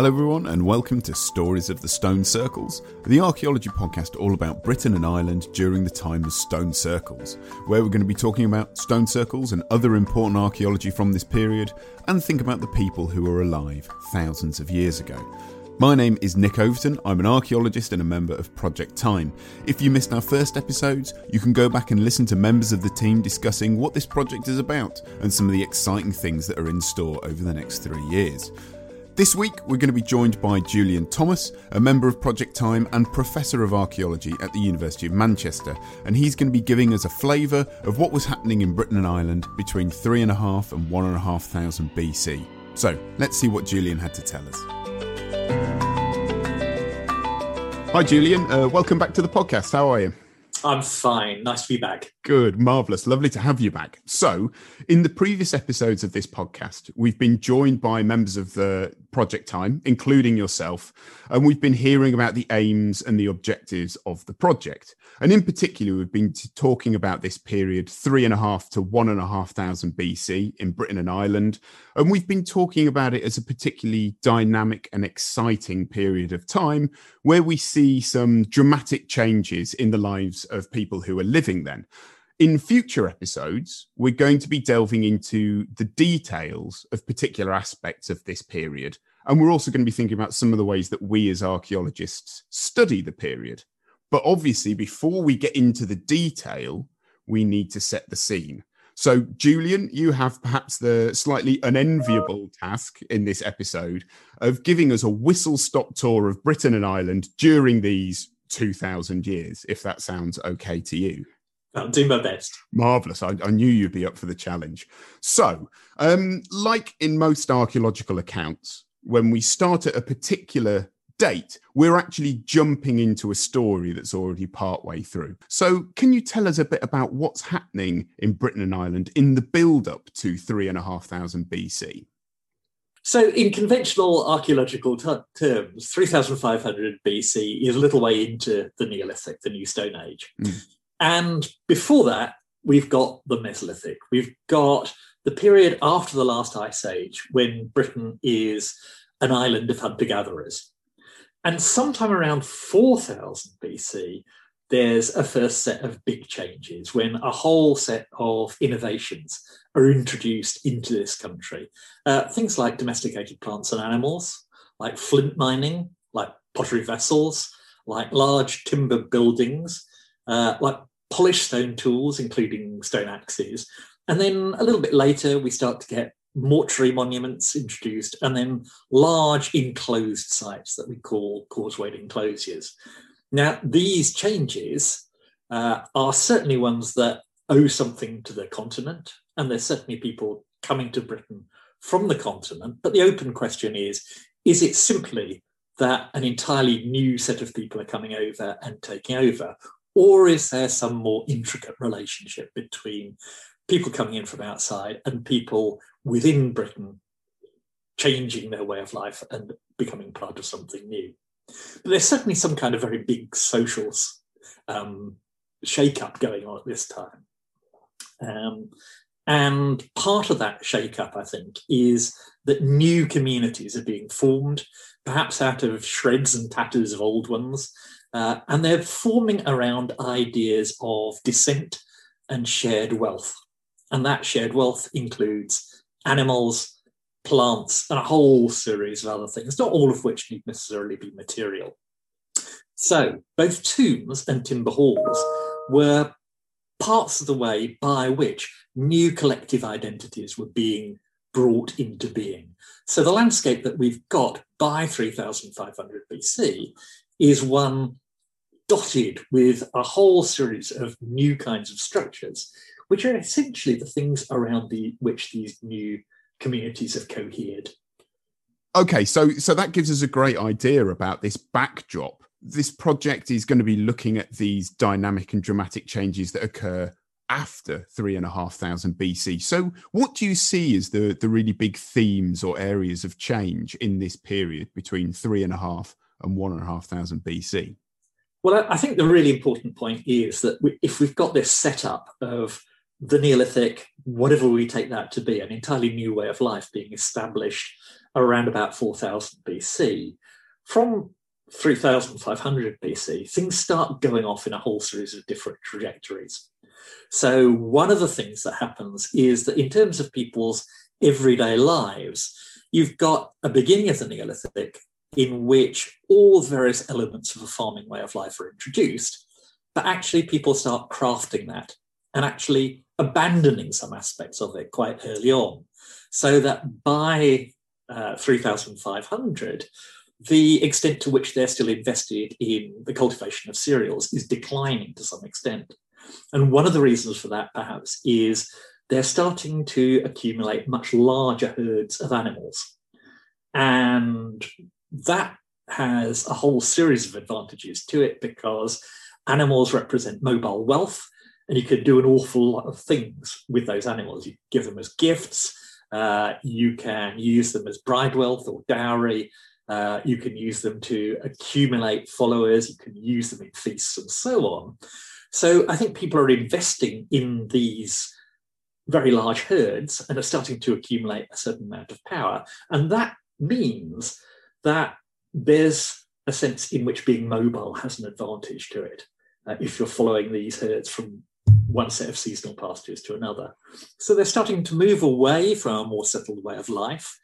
Hello, everyone, and welcome to Stories of the Stone Circles, the archaeology podcast all about Britain and Ireland during the time of stone circles, where we're going to be talking about stone circles and other important archaeology from this period, and think about the people who were alive thousands of years ago. My name is Nick Overton. I'm an archaeologist and a member of Project Time. If you missed our first episodes, you can go back and listen to members of the team discussing what this project is about and some of the exciting things that are in store over the next three years. This week, we're going to be joined by Julian Thomas, a member of Project Time and Professor of Archaeology at the University of Manchester, and he's going to be giving us a flavour of what was happening in Britain and Ireland between 3.5 and 1.5 thousand BC. So, let's see what Julian had to tell us. Hi, Julian. Uh, welcome back to the podcast. How are you? I'm fine. Nice to be back. Good, marvelous, lovely to have you back. So, in the previous episodes of this podcast, we've been joined by members of the Project Time, including yourself, and we've been hearing about the aims and the objectives of the project. And in particular, we've been talking about this period three and a half to one and a half thousand BC in Britain and Ireland. And we've been talking about it as a particularly dynamic and exciting period of time where we see some dramatic changes in the lives of people who are living then. In future episodes, we're going to be delving into the details of particular aspects of this period. And we're also going to be thinking about some of the ways that we as archaeologists study the period. But obviously, before we get into the detail, we need to set the scene. So, Julian, you have perhaps the slightly unenviable task in this episode of giving us a whistle stop tour of Britain and Ireland during these 2000 years, if that sounds okay to you. I'll do my best. Marvelous. I, I, knew you'd be up for the challenge. So, um, like in most archaeological accounts, when we start at a particular date, we're actually jumping into a story that's already partway through. So, can you tell us a bit about what's happening in Britain and Ireland in the build up to three and a half thousand BC? So, in conventional archaeological t- terms, 3500 BC is a little way into the Neolithic, the New Stone Age. Mm. And before that, we've got the Mesolithic. We've got the period after the last ice age when Britain is an island of hunter gatherers. And sometime around 4000 BC, there's a first set of big changes when a whole set of innovations are introduced into this country. Uh, things like domesticated plants and animals, like flint mining, like pottery vessels, like large timber buildings, uh, like polished stone tools, including stone axes. And then a little bit later, we start to get mortuary monuments introduced, and then large enclosed sites that we call causewayed enclosures. Now, these changes uh, are certainly ones that owe something to the continent, and there's certainly people coming to Britain from the continent. But the open question is is it simply that an entirely new set of people are coming over and taking over? Or is there some more intricate relationship between people coming in from outside and people within Britain changing their way of life and becoming part of something new. But there's certainly some kind of very big social um, shake-up going on at this time. Um, and part of that shake-up, I think, is that new communities are being formed, perhaps out of shreds and tatters of old ones, uh, and they're forming around ideas of descent and shared wealth. And that shared wealth includes animals, plants, and a whole series of other things, not all of which need necessarily be material. So, both tombs and timber halls were parts of the way by which new collective identities were being brought into being. So, the landscape that we've got by 3500 BC is one dotted with a whole series of new kinds of structures which are essentially the things around the which these new communities have cohered. Okay, so so that gives us a great idea about this backdrop. This project is going to be looking at these dynamic and dramatic changes that occur after three and a half thousand BC. So, what do you see as the the really big themes or areas of change in this period between three and a half and one and a half thousand BC? Well, I think the really important point is that we, if we've got this setup of the Neolithic, whatever we take that to be, an entirely new way of life being established around about 4000 BC. From 3500 BC, things start going off in a whole series of different trajectories. So, one of the things that happens is that in terms of people's everyday lives, you've got a beginning of the Neolithic in which all various elements of a farming way of life are introduced, but actually people start crafting that and actually abandoning some aspects of it quite early on. So that by uh, 3500, the extent to which they're still invested in the cultivation of cereals is declining to some extent. And one of the reasons for that, perhaps, is they're starting to accumulate much larger herds of animals. And that has a whole series of advantages to it because animals represent mobile wealth, and you could do an awful lot of things with those animals. You give them as gifts, uh, you can use them as bride wealth or dowry, uh, you can use them to accumulate followers, you can use them in feasts and so on. So I think people are investing in these very large herds and are starting to accumulate a certain amount of power. And that means that there's a sense in which being mobile has an advantage to it uh, if you're following these herds from one set of seasonal pastures to another. So they're starting to move away from a more settled way of life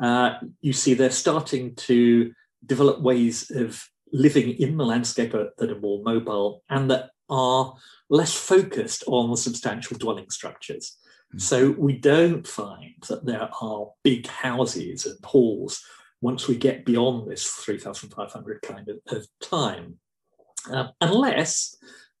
uh, you see they're starting to develop ways of living in the landscape that are more mobile and that are less focused on the substantial dwelling structures. Mm. So we don't find that there are big houses and halls once we get beyond this 3,500 kind of, of time, uh, unless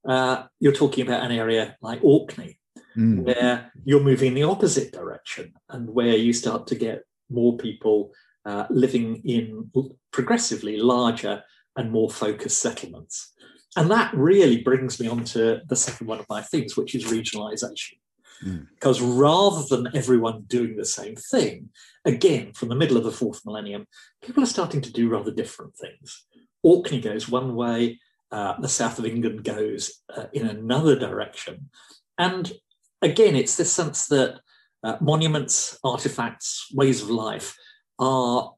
uh, you're talking about an area like Orkney, mm. where you're moving in the opposite direction and where you start to get more people uh, living in progressively larger and more focused settlements. And that really brings me on to the second one of my themes, which is regionalization. Mm. Because rather than everyone doing the same thing, again, from the middle of the fourth millennium, people are starting to do rather different things. Orkney goes one way, uh, the south of England goes uh, in another direction. And again, it's this sense that uh, monuments, artifacts, ways of life are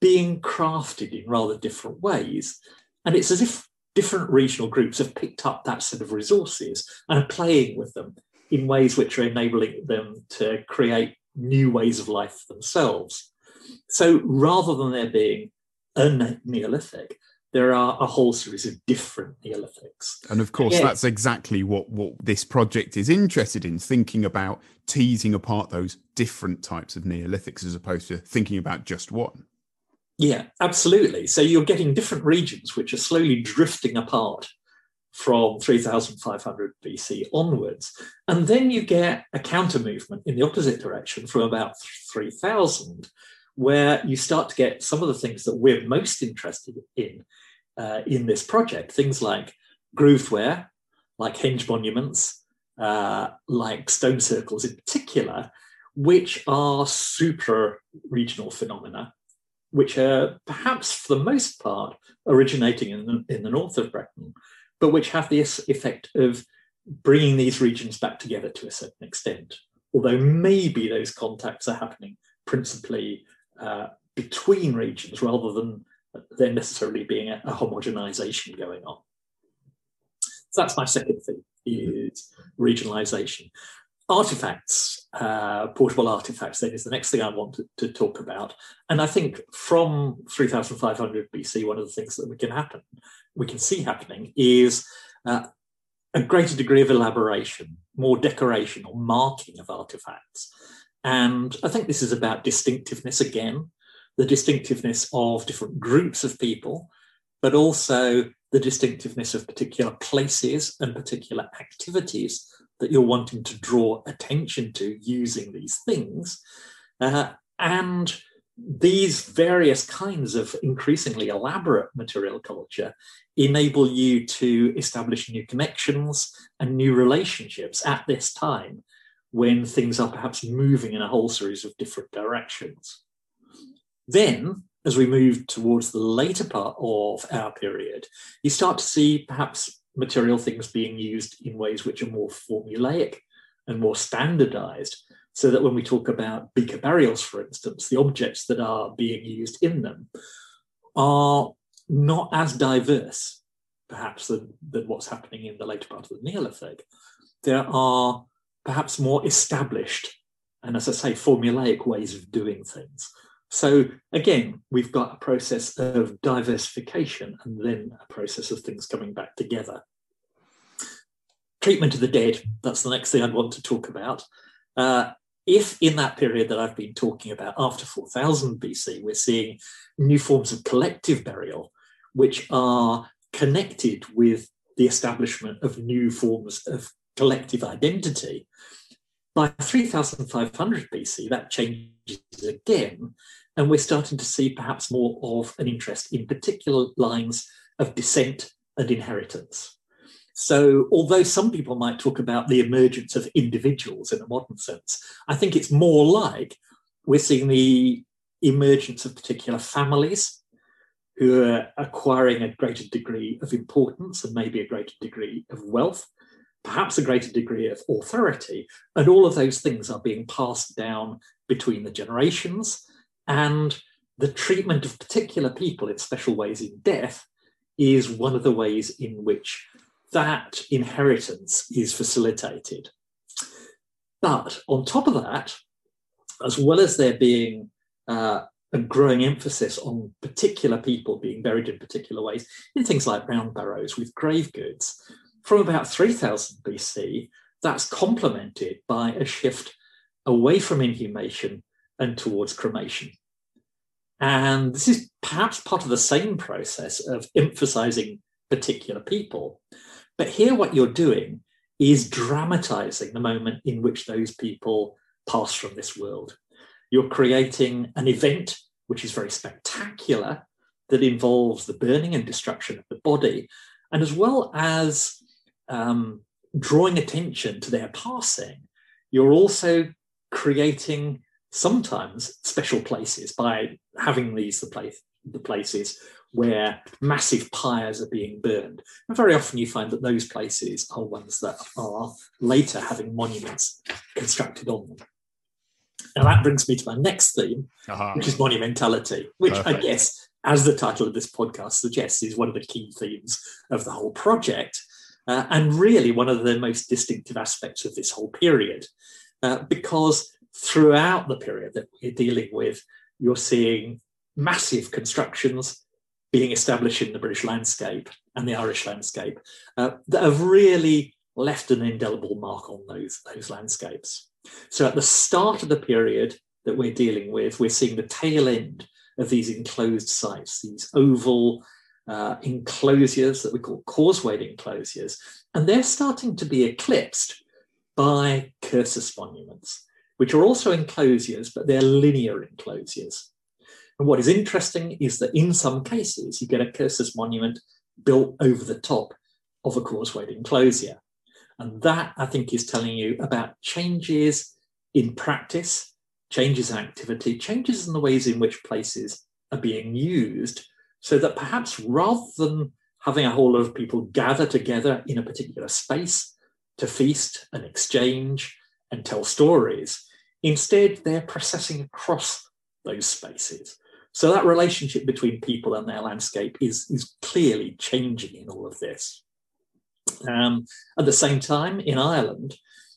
being crafted in rather different ways. And it's as if different regional groups have picked up that set of resources and are playing with them in ways which are enabling them to create new ways of life themselves. So rather than there being a Neolithic, there are a whole series of different Neolithics. And of course, yeah. that's exactly what, what this project is interested in thinking about teasing apart those different types of Neolithics as opposed to thinking about just one. Yeah, absolutely. So you're getting different regions which are slowly drifting apart from 3500 BC onwards. And then you get a counter movement in the opposite direction from about 3000, where you start to get some of the things that we're most interested in uh, in this project. Things like Grooved Ware, like henge monuments, uh, like stone circles in particular, which are super regional phenomena, which are perhaps for the most part originating in the, in the north of Britain, but which have this effect of bringing these regions back together to a certain extent. Although maybe those contacts are happening principally uh, between regions rather than there necessarily being a, a homogenization going on. So that's my second thing is regionalization. Artifacts, uh, portable artifacts, then is the next thing I want to, to, talk about. And I think from 3500 BC, one of the things that we can happen, we can see happening is uh, a greater degree of elaboration, more decoration or marking of artifacts. And I think this is about distinctiveness again the distinctiveness of different groups of people, but also the distinctiveness of particular places and particular activities that you're wanting to draw attention to using these things. Uh, and these various kinds of increasingly elaborate material culture enable you to establish new connections and new relationships at this time when things are perhaps moving in a whole series of different directions. Then, as we move towards the later part of our period, you start to see perhaps material things being used in ways which are more formulaic and more standardized so that when we talk about beaker burials, for instance, the objects that are being used in them are not as diverse, perhaps, than, than what's happening in the later part of the Neolithic. There are perhaps more established and, as I say, formulaic ways of doing things. So, again, we've got a process of diversification and then a process of things coming back together. Treatment of the dead, that's the next thing I'd want to talk about. Uh, if in that period that I've been talking about, after 4000 BC, we're seeing new forms of collective burial, which are connected with the establishment of new forms of collective identity, by 3500 BC, that changes again, and we're starting to see perhaps more of an interest in particular lines of descent and inheritance. So, although some people might talk about the emergence of individuals in a modern sense, I think it's more like we're seeing the emergence of particular families who are acquiring a greater degree of importance and maybe a greater degree of wealth, perhaps a greater degree of authority. And all of those things are being passed down between the generations. And the treatment of particular people in special ways in death is one of the ways in which that inheritance is facilitated. But on top of that, as well as there being uh, a growing emphasis on particular people being buried in particular ways, in things like round barrows with grave goods, from about 3000 BC, that's complemented by a shift away from inhumation and towards cremation. And this is perhaps part of the same process of emphasizing particular people, but here, what you're doing is dramatizing the moment in which those people pass from this world. You're creating an event which is very spectacular that involves the burning and destruction of the body, and as well as um, drawing attention to their passing, you're also creating sometimes special places by having these the place the places where massive pyres are being burned. And very often you find that those places are ones that are later having monuments constructed on them. Now that brings me to my next theme, uh-huh. which is monumentality, which Perfect. I guess, as the title of this podcast suggests, is one of the key themes of the whole project. Uh, and really one of the most distinctive aspects of this whole period, uh, because throughout the period that we're dealing with, you're seeing massive constructions being established in the British landscape and the Irish landscape uh, that have really left an indelible mark on those, those landscapes. So at the start of the period that we're dealing with, we're seeing the tail end of these enclosed sites, these oval uh, enclosures that we call causewayed enclosures, and they're starting to be eclipsed by cursus monuments, which are also enclosures, but they're linear enclosures. And what is interesting is that in some cases, you get a cursus monument built over the top of a causewayed enclosure. And that, I think, is telling you about changes in practice, changes in activity, changes in the ways in which places are being used, so that perhaps rather than having a whole lot of people gather together in a particular space to feast and exchange and tell stories, instead they're processing across those spaces. So that relationship between people and their landscape is, is clearly changing in all of this. Um, at the same time, in Ireland,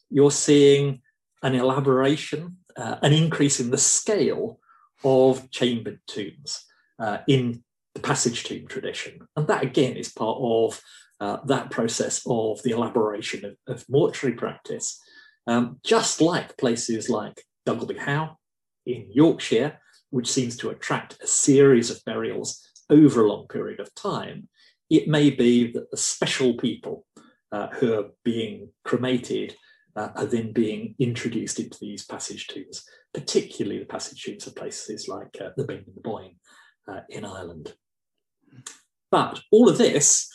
you're seeing an elaboration, uh, an increase in the scale of chambered tombs uh, in the passage tomb tradition. And that, again, is part of uh, that process of the elaboration of, of mortuary practice. Um, just like places like Duggleby Howe in Yorkshire, which seems to attract a series of burials over a long period of time, it may be that the special people uh, who are being cremated uh, are then being introduced into these passage tombs, particularly the passage tombs of places like uh, the Bain and the Boyne uh, in Ireland. But all of this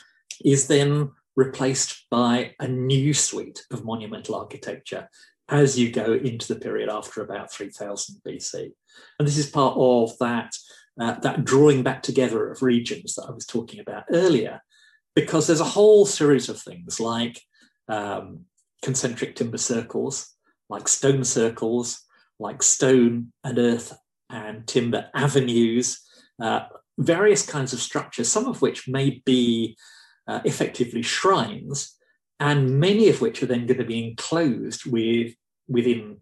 is then replaced by a new suite of monumental architecture as you go into the period after about 3000 BC. And this is part of that, uh, that drawing back together of regions that I was talking about earlier, because there's a whole series of things like um, concentric timber circles, like stone circles, like stone and earth and timber avenues, uh, various kinds of structures, some of which may be uh, effectively shrines, and many of which are then going to be enclosed with within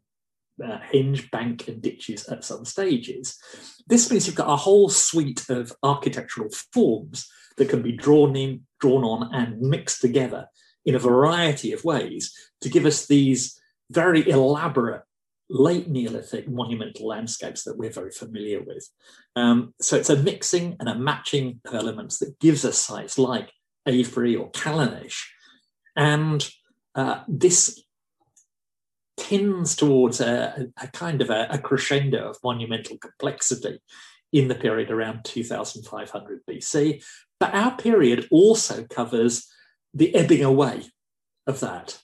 uh, henge, bank, and ditches at some stages. This means you've got a whole suite of architectural forms that can be drawn in, drawn on, and mixed together in a variety of ways to give us these very elaborate late Neolithic monumental landscapes that we're very familiar with. Um, so it's a mixing and a matching of elements that gives us sites like Avebury or Callanish. And uh, this tends towards a, a kind of a, a, crescendo of monumental complexity in the period around 2500 BC. But our period also covers the ebbing away of that,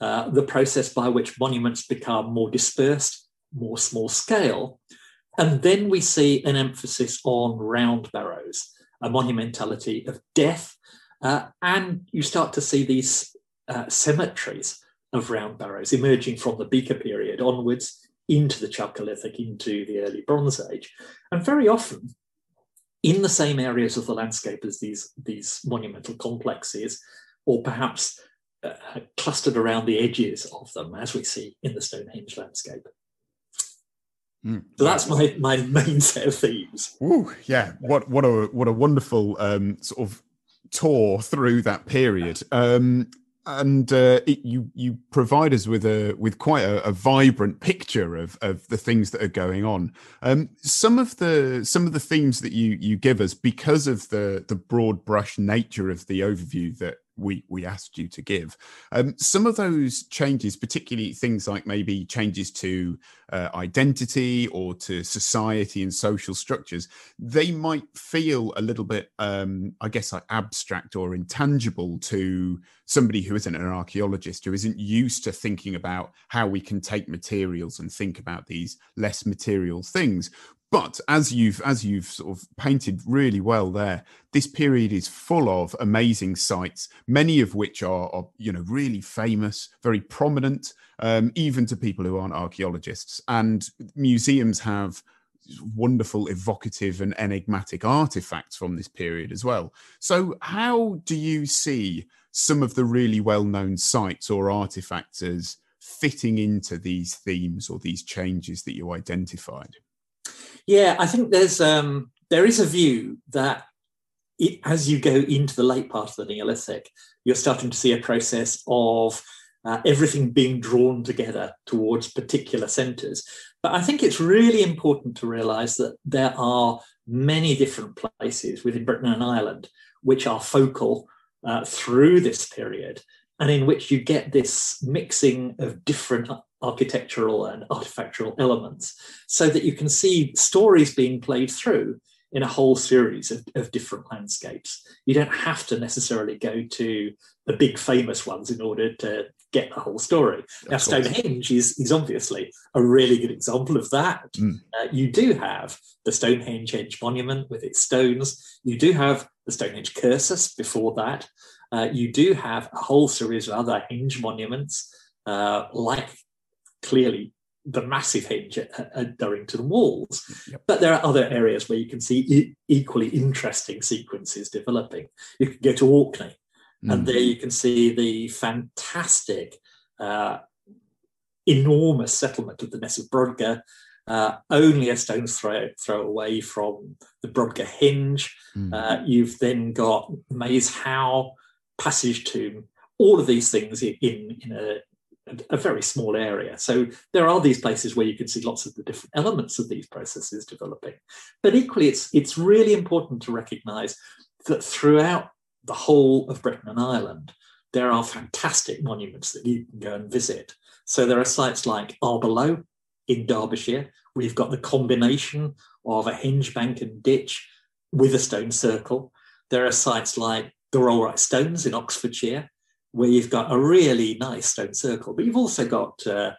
uh, the process by which monuments become more dispersed, more small scale. And then we see an emphasis on round barrows, a monumentality of death. Uh, and you start to see these uh, cemeteries of round barrows emerging from the Beaker period onwards into the Chalcolithic, into the early Bronze Age. And very often, in the same areas of the landscape as these, these monumental complexes, or perhaps uh, clustered around the edges of them, as we see in the Stonehenge landscape. Mm. So that's my my main set of themes. Ooh, yeah, what what a what a wonderful um, sort of tour through that period. Um, and uh, it, you you provide us with a with quite a, a, vibrant picture of of the things that are going on. Um, some of the some of the themes that you you give us because of the the broad brush nature of the overview that we we asked you to give. Um, some of those changes, particularly things like maybe changes to uh, identity or to society and social structures, they might feel a little bit, um, I guess, like abstract or intangible to somebody who isn't an archaeologist, who isn't used to thinking about how we can take materials and think about these less material things. But as you've as you've sort of painted really well there, this period is full of amazing sites, many of which are, are you know really famous, very prominent, um, even to people who aren't archaeologists. And museums have wonderful, evocative, and enigmatic artifacts from this period as well. So, how do you see some of the really well-known sites or artifacts as fitting into these themes or these changes that you identified? Yeah, I think there's um, there is a view that it, as you go into the late part of the Neolithic, you're starting to see a process of uh, everything being drawn together towards particular centres. But I think it's really important to realise that there are many different places within Britain and Ireland which are focal uh, through this period and in which you get this mixing of different architectural and artifactural elements so that you can see stories being played through in a whole series of, of different landscapes. You don't have to necessarily go to the big famous ones in order to get the whole story. now, Stonehenge is, is obviously a really good example of that. Mm. Uh, you do have the Stonehenge Henge Monument with its stones. You do have the Stonehenge Cursus before that. Uh, you do have a whole series of other henge monuments, uh, like clearly the massive henge at, at Durrington Walls. Yep. But there are other areas where you can see e- equally interesting sequences developing. You can go to Orkney, mm. and there you can see the fantastic, uh, enormous settlement of the Ness of Brodgar. Uh, only a stone's throw, throw away from the Brodgar Henge. Mm. Uh, you've then got Maeshowe, Passage Tomb, all of these things in, in a a very small area. So there are these places where you can see lots of the different elements of these processes developing. But equally, it's it's really important to recognise that throughout the whole of Britain and Ireland, there are fantastic monuments that you can go and visit. So there are sites like Arbor Low in Derbyshire, where you've got the combination of a henge bank and ditch with a stone circle. There are sites like the Rollright Stones in Oxfordshire, where you've got a really nice stone circle, but you've also got uh,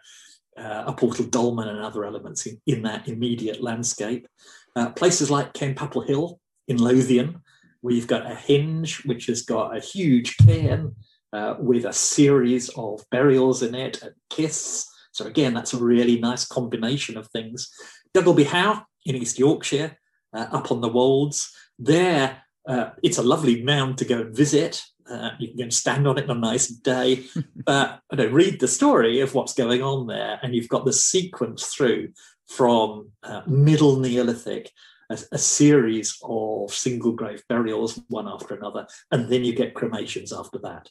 uh, a portal dolmen and other elements in, in that immediate landscape. Uh, places like Cairnpapple Hill in Lothian, where you've got a henge which has got a huge cairn uh, with a series of burials in it and cists. So again, that's a really nice combination of things. Duggleby Howe in East Yorkshire, uh, up on the Wolds. There, uh, it's a lovely mound to go and visit. Uh, you can go and stand on it on a nice day, but you know, read the story of what's going on there, and you've got the sequence through from uh, Middle Neolithic, a, a, series of single grave burials, one after another, and then you get cremations after that.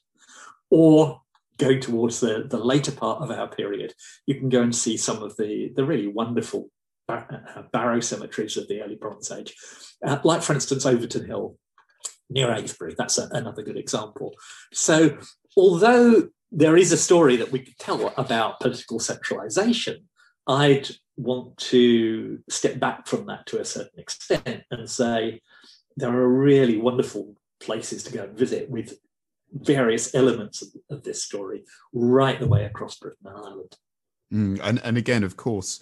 Or going towards the, the later part of our period, you can go and see some of the, the really wonderful bar- uh, barrow cemeteries of the early Bronze Age, uh, like, for instance, Overton Hill near Avebury. That's a, another good example. So, although there is a story that we could tell about political centralization, I'd want to step back from that to a certain extent and say there are really wonderful places to go and visit with various elements of, of this story right the way across Britain and Ireland. Mm, and, and again, of course,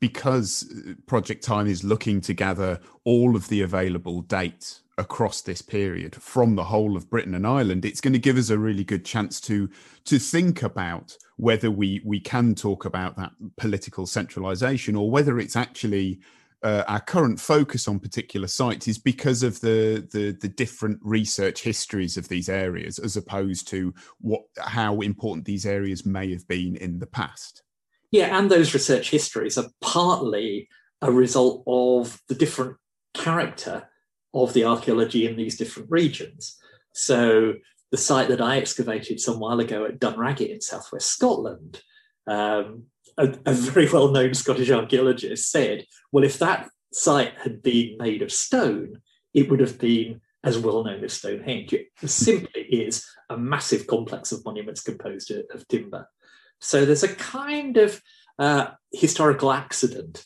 because Project Time is looking to gather all of the available dates across this period from the whole of Britain and Ireland, it's going to give us a really good chance to to think about whether we we can talk about that political centralization or whether it's actually uh, our current focus on particular sites is because of the, the the different research histories of these areas as opposed to what how important these areas may have been in the past. Yeah and those research histories are partly a result of the different character of the archaeology in these different regions. So the site that I excavated some while ago at Dunragit in southwest Scotland, um, a, a, very well-known Scottish archaeologist said, well, if that site had been made of stone, it would have been as well known as Stonehenge. It simply is a massive complex of monuments composed of timber. So there's a kind of uh, historical accident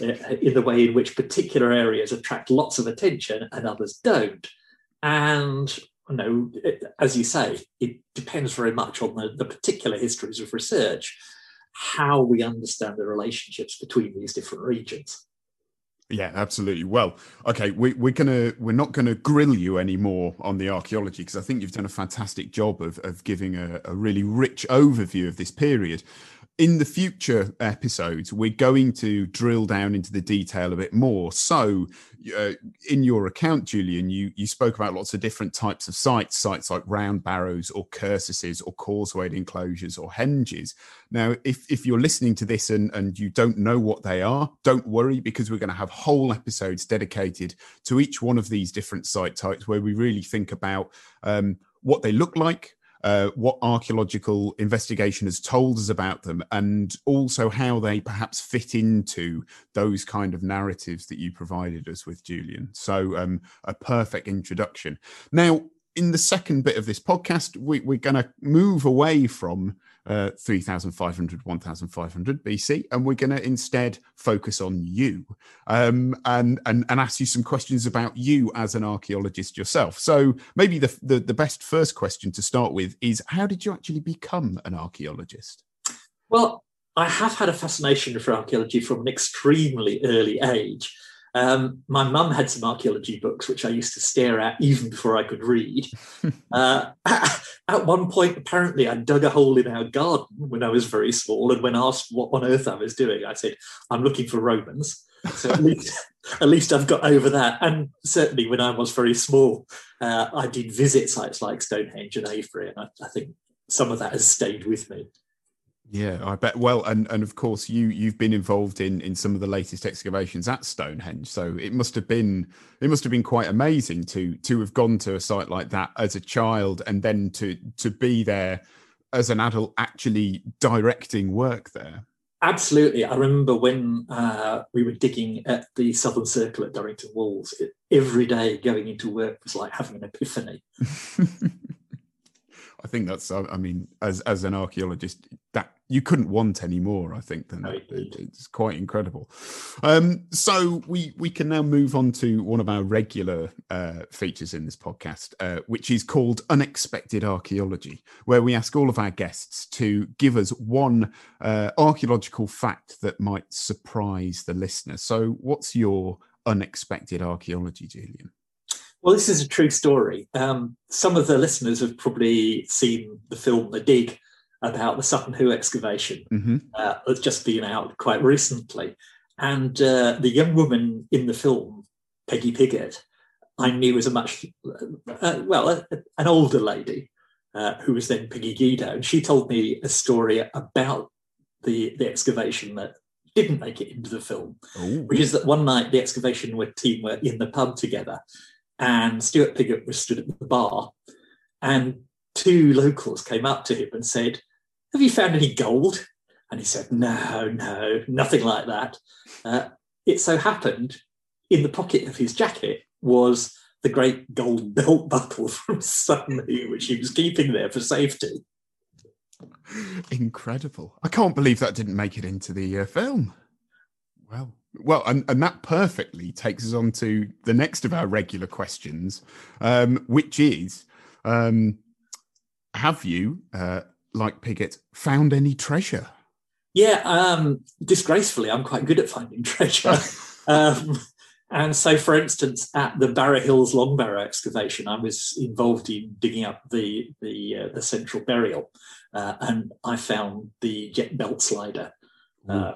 Uh, in the way in which particular areas attract lots of attention and others don't. And you know, it, as you say, it depends very much on the, the particular histories of research, how we understand the relationships between these different regions. Yeah, absolutely. Well, okay, we, we're gonna we're not gonna grill you anymore on the archaeology because I think you've done a fantastic job of of giving a, a really rich overview of this period in the future episodes, we're going to drill down into the detail a bit more. So, uh, in your account, Julian, you you spoke about lots of different types of sites, sites like round barrows or cursuses or causewayed enclosures or henges. Now, if if you're listening to this and and you don't know what they are, don't worry because we're going to have whole episodes dedicated to each one of these different site types where we really think about um, what they look like, uh, what archaeological investigation has told us about them, and also how they perhaps fit into those kind of narratives that you provided us with, Julian. So, um, a perfect introduction. Now, in the second bit of this podcast, we, are going to move away from uh, 3500, 1500 BC, and we're going to instead focus on you um, and, and, and ask you some questions about you as an archaeologist yourself. So maybe the, the, the best first question to start with is how did you actually become an archaeologist? Well, I have had a fascination for archaeology from an extremely early age. Um, my mum had some archaeology books, which I used to stare at even before I could read. uh, at one point, apparently, I dug a hole in our garden when I was very small. And when asked what on earth I was doing, I said, I'm looking for Romans. So at least, at least I've got over that. And certainly when I was very small, uh, I did visit sites like Stonehenge and Avebury. And I, I think some of that has stayed with me. Yeah, I bet. Well, and and of course, you you've been involved in in some of the latest excavations at Stonehenge, so it must have been it must have been quite amazing to to have gone to a site like that as a child, and then to to be there as an adult, actually directing work there. Absolutely, I remember when uh, we were digging at the Southern Circle at Durrington Walls. It, every day going into work was like having an epiphany. I think that's. I mean, as as an archaeologist, that you couldn't want any more. I think than that. it's quite incredible. Um, so we we can now move on to one of our regular uh, features in this podcast, uh, which is called unexpected archaeology, where we ask all of our guests to give us one uh, archaeological fact that might surprise the listener. So, what's your unexpected archaeology, Julian? Well, this is a true story. Um, some of the listeners have probably seen the film The Dig about the Sutton Hoo excavation mm-hmm. uh, that's just been out quite recently. And uh, the young woman in the film, Peggy Piggott, I knew was a much, uh, well, a, an older lady uh, who was then Peggy Guido. And she told me a story about the, the excavation that didn't make it into the film, Ooh. which is that one night the excavation team were in the pub together and Stuart Piggott was stood at the bar and two locals came up to him and said, have you found any gold? And he said, No, no, nothing like that. Uh, it so happened in the pocket of his jacket was the great gold belt buckle from Hoo, which he was keeping there for safety. Incredible. I can't believe that didn't make it into the uh, film. Well, well, and, and that perfectly takes us on to the next of our regular questions, um, which is um, Have you uh, like Piggott, found any treasure? Yeah, um, disgracefully, I'm quite good at finding treasure. um, and so, for instance, at the Barrow Hills Long Barrow excavation, I was involved in digging up the the, uh, the central burial, uh, and I found the jet belt slider uh,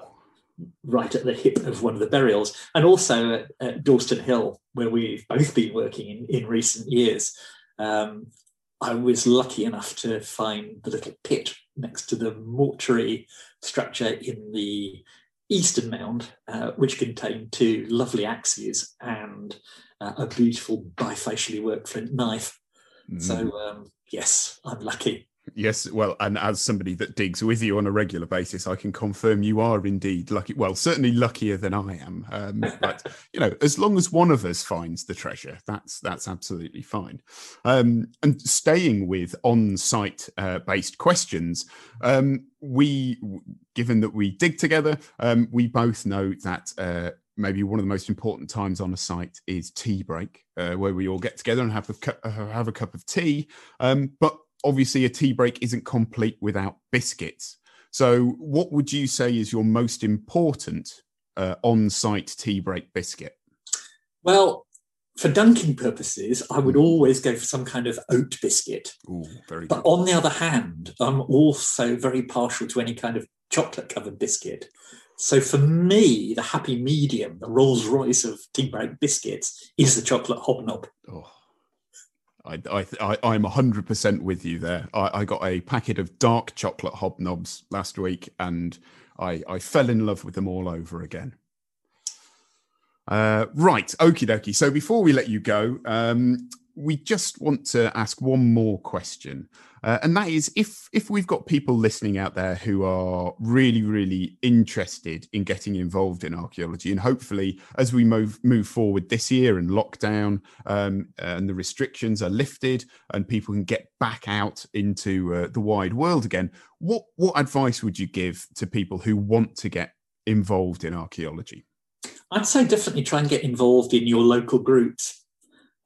right at the hip of one of the burials, and also at, at Dorstone Hill, where we've both been working in, in recent years. Um, I was lucky enough to find the little pit next to the mortuary structure in the eastern mound, uh, which contained two lovely axes and uh, a beautiful bifacially worked flint knife. Mm. So, um, yes, I'm lucky. Yes, well, and as somebody that digs with you on a regular basis, I can confirm you are indeed lucky. Well, certainly luckier than I am. Um, but you know, as long as one of us finds the treasure, that's that's absolutely fine. Um, and staying with on-site uh, based questions, um, we, given that we dig together, um, we both know that. Uh, maybe one of the most important times on a site is tea break, uh, where we all get together and have a, cu- have a cup of tea. Um, but obviously a tea break isn't complete without biscuits. So, what would you say is your most important uh, on-site tea break biscuit? Well, for dunking purposes, I would always go for some kind of oat biscuit. Ooh, very but on the other hand, I'm also very partial to any kind of chocolate-covered biscuit. So for me, the happy medium, the Rolls Royce of tea break biscuits, is the chocolate hobnob. Oh I, I, I, am 100% with you there. I, I, got a packet of dark chocolate hobnobs last week and I, I fell in love with them all over again. Uh, right, okie dokie. So before we let you go, um, we just want to ask one more question. Uh, and that is if if we've got people listening out there who are really really interested in getting involved in archaeology and hopefully as we move move forward this year and lockdown um, and the restrictions are lifted and people can get back out into uh, the wide world again what what advice would you give to people who want to get involved in archaeology i'd say definitely try and get involved in your local groups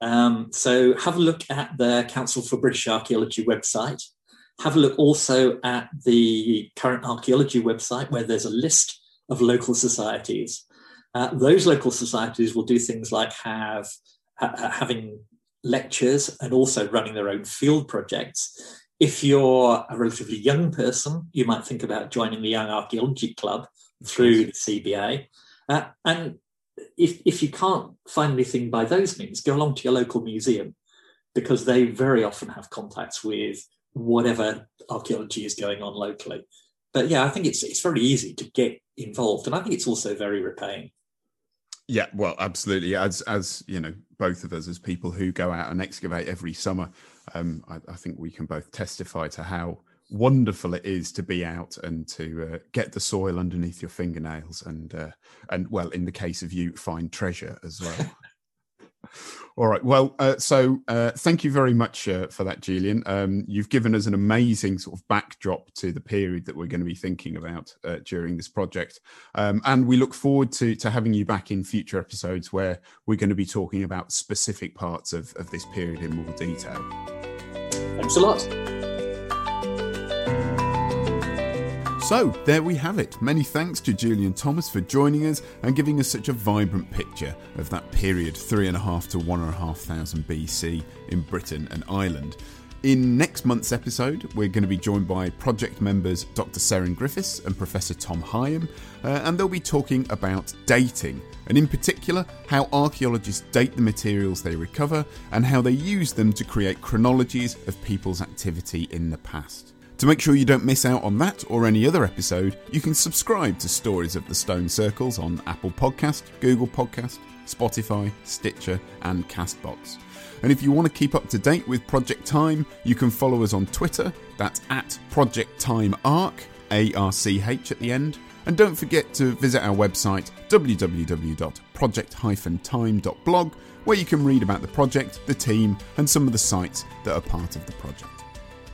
um, so have a look at the Council for British Archaeology website. Have a look also at the current archaeology website where there's a list of local societies. Uh, those local societies will do things like have ha- having lectures and also running their own field projects. If you're a relatively young person, you might think about joining the Young Archaeology Club through the CBA. Uh, and if, if you can't find anything by those means, go along to your local museum because they very often have contacts with whatever archaeology is going on locally. But yeah, I think it's it's very easy to get involved, and I think it's also very repaying. Yeah, well, absolutely. As as you know, both of us as people who go out and excavate every summer, um, I, I think we can both testify to how wonderful it is to be out and to uh, get the soil underneath your fingernails and uh, and well in the case of you find treasure as well. All right well uh, so uh, thank you very much uh, for that julian. Um, you've given us an amazing sort of backdrop to the period that we're going to be thinking about uh, during this project. Um, and we look forward to to having you back in future episodes where we're going to be talking about specific parts of, of this period in more detail. Thanks a lot So, there we have it. Many thanks to Julian Thomas for joining us and giving us such a vibrant picture of that period, three and a half to one and a half thousand BC in Britain and Ireland. In next month's episode, we're going to be joined by project members Dr. Seren Griffiths and Professor Tom Higham, uh, and they'll be talking about dating, and in particular, how archaeologists date the materials they recover and how they use them to create chronologies of people's activity in the past. To make sure you don't miss out on that or any other episode, you can subscribe to Stories of the Stone Circles on Apple Podcast, Google Podcast, Spotify, Stitcher, and Castbox. And if you want to keep up to date with Project Time, you can follow us on Twitter. That's at Project Time Arc, A R C H at the end. And don't forget to visit our website www.project-time.blog, where you can read about the project, the team, and some of the sites that are part of the project.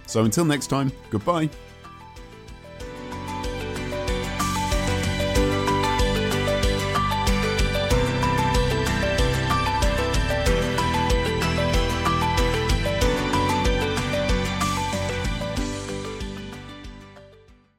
So until next time, goodbye.